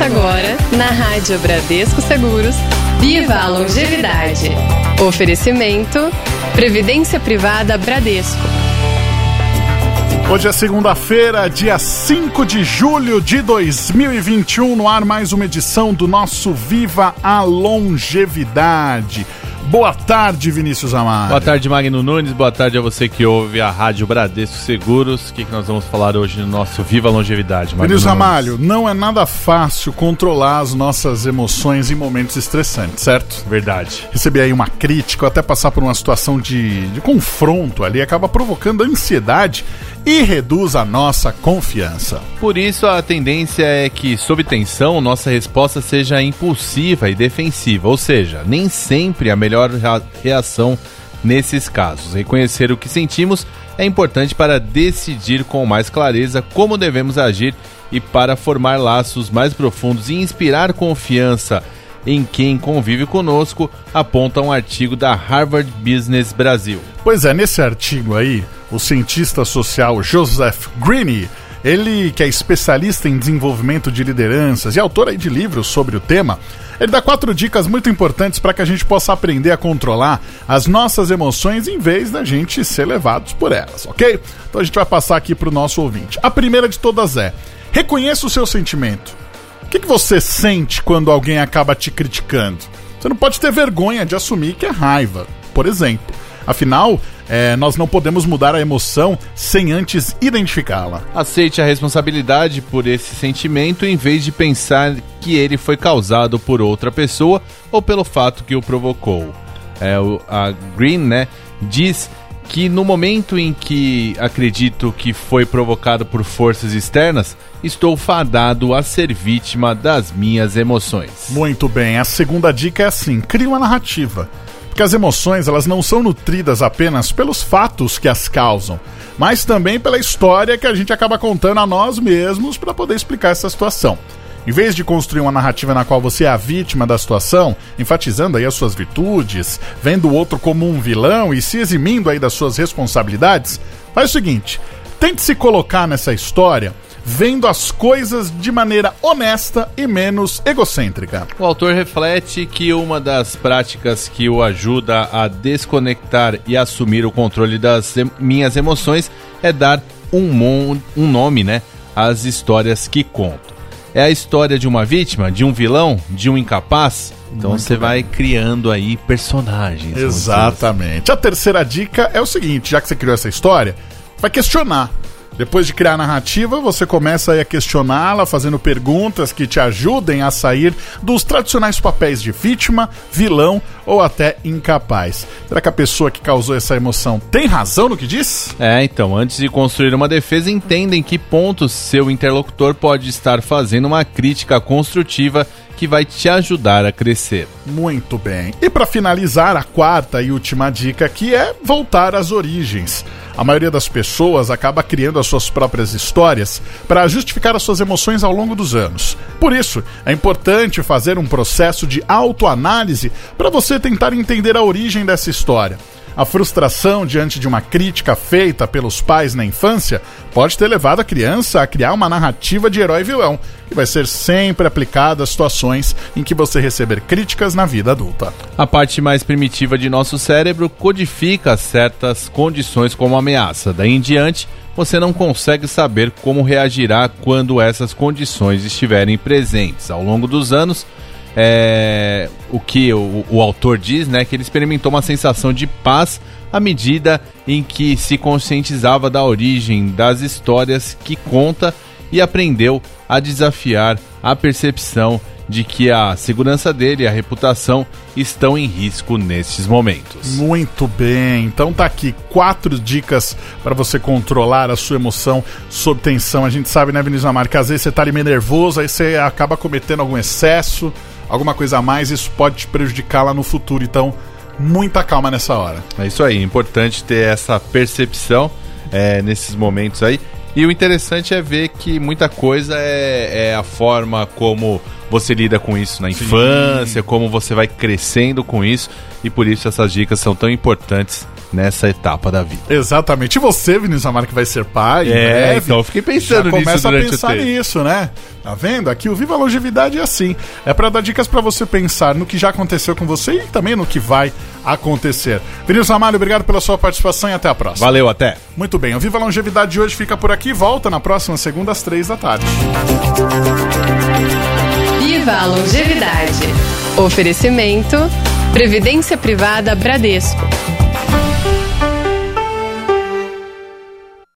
Agora, na Rádio Bradesco Seguros, Viva a Longevidade. Oferecimento: Previdência Privada Bradesco. Hoje é segunda-feira, dia 5 de julho de 2021, no ar mais uma edição do nosso Viva a Longevidade. Boa tarde, Vinícius Amaro. Boa tarde, Magno Nunes. Boa tarde a você que ouve a Rádio Bradesco Seguros. O que, que nós vamos falar hoje no nosso Viva Longevidade, Magno Vinícius Amalho, não é nada fácil controlar as nossas emoções em momentos estressantes, certo? Verdade. Receber aí uma crítica ou até passar por uma situação de, de confronto ali acaba provocando ansiedade e reduz a nossa confiança. Por isso, a tendência é que, sob tensão, nossa resposta seja impulsiva e defensiva, ou seja, nem sempre a melhor reação nesses casos. Reconhecer o que sentimos é importante para decidir com mais clareza como devemos agir e para formar laços mais profundos e inspirar confiança em quem convive conosco, aponta um artigo da Harvard Business Brasil. Pois é, nesse artigo aí, o cientista social Joseph Greene, ele que é especialista em desenvolvimento de lideranças e autor de livros sobre o tema, ele dá quatro dicas muito importantes para que a gente possa aprender a controlar as nossas emoções em vez da gente ser levados por elas, ok? Então a gente vai passar aqui para o nosso ouvinte. A primeira de todas é: reconheça o seu sentimento. Que, que você sente quando alguém acaba te criticando? Você não pode ter vergonha de assumir que é raiva, por exemplo. Afinal, é, nós não podemos mudar a emoção sem antes identificá-la. Aceite a responsabilidade por esse sentimento em vez de pensar que ele foi causado por outra pessoa ou pelo fato que o provocou. É, o, a Green né, diz que no momento em que acredito que foi provocado por forças externas, estou fadado a ser vítima das minhas emoções. Muito bem, a segunda dica é assim: crie uma narrativa. Porque as emoções elas não são nutridas apenas pelos fatos que as causam, mas também pela história que a gente acaba contando a nós mesmos para poder explicar essa situação. Em vez de construir uma narrativa na qual você é a vítima da situação, enfatizando aí as suas virtudes, vendo o outro como um vilão e se eximindo aí das suas responsabilidades, faz o seguinte: tente se colocar nessa história vendo as coisas de maneira honesta e menos egocêntrica. O autor reflete que uma das práticas que o ajuda a desconectar e assumir o controle das minhas emoções é dar um, um nome né, às histórias que conto. É a história de uma vítima, de um vilão, de um incapaz? Então Muito você bem. vai criando aí personagens. Exatamente. A terceira dica é o seguinte: já que você criou essa história, vai questionar depois de criar a narrativa, você começa a questioná-la, fazendo perguntas que te ajudem a sair dos tradicionais papéis de vítima, vilão ou até incapaz. Será que a pessoa que causou essa emoção tem razão no que diz? É, então, antes de construir uma defesa, entendem que pontos seu interlocutor pode estar fazendo uma crítica construtiva que vai te ajudar a crescer. Muito bem. E para finalizar, a quarta e última dica aqui é voltar às origens. A maioria das pessoas acaba criando as suas próprias histórias para justificar as suas emoções ao longo dos anos. Por isso, é importante fazer um processo de autoanálise para você tentar entender a origem dessa história. A frustração diante de uma crítica feita pelos pais na infância pode ter levado a criança a criar uma narrativa de herói vilão, que vai ser sempre aplicada a situações em que você receber críticas na vida adulta. A parte mais primitiva de nosso cérebro codifica certas condições como ameaça. Daí em diante, você não consegue saber como reagirá quando essas condições estiverem presentes. Ao longo dos anos, é, o que o, o, autor diz, né, que ele experimentou uma sensação de paz à medida em que se conscientizava da origem das histórias que conta e aprendeu a desafiar a percepção de que a segurança dele e a reputação estão em risco nesses momentos. Muito bem. Então tá aqui quatro dicas para você controlar a sua emoção sob tensão. A gente sabe, né, Vinícius Amar, que às vezes você tá ali meio nervoso, aí você acaba cometendo algum excesso alguma coisa a mais, isso pode te prejudicar lá no futuro. Então, muita calma nessa hora. É isso aí, importante ter essa percepção é, nesses momentos aí. E o interessante é ver que muita coisa é, é a forma como você lida com isso na infância, Sim. como você vai crescendo com isso, e por isso essas dicas são tão importantes nessa etapa da vida. Exatamente. E você, Vinícius Amar, que vai ser pai, É, breve, então eu fiquei pensando já nisso começa a pensar nisso, né? Tá vendo? Aqui o Viva a Longevidade é assim. É pra dar dicas pra você pensar no que já aconteceu com você e também no que vai acontecer. Vinícius Amário, obrigado pela sua participação e até a próxima. Valeu, até! Muito bem, o Viva a Longevidade de hoje fica por aqui. Volta na próxima segunda às três da tarde. Viva a longevidade. Oferecimento: Previdência Privada Bradesco.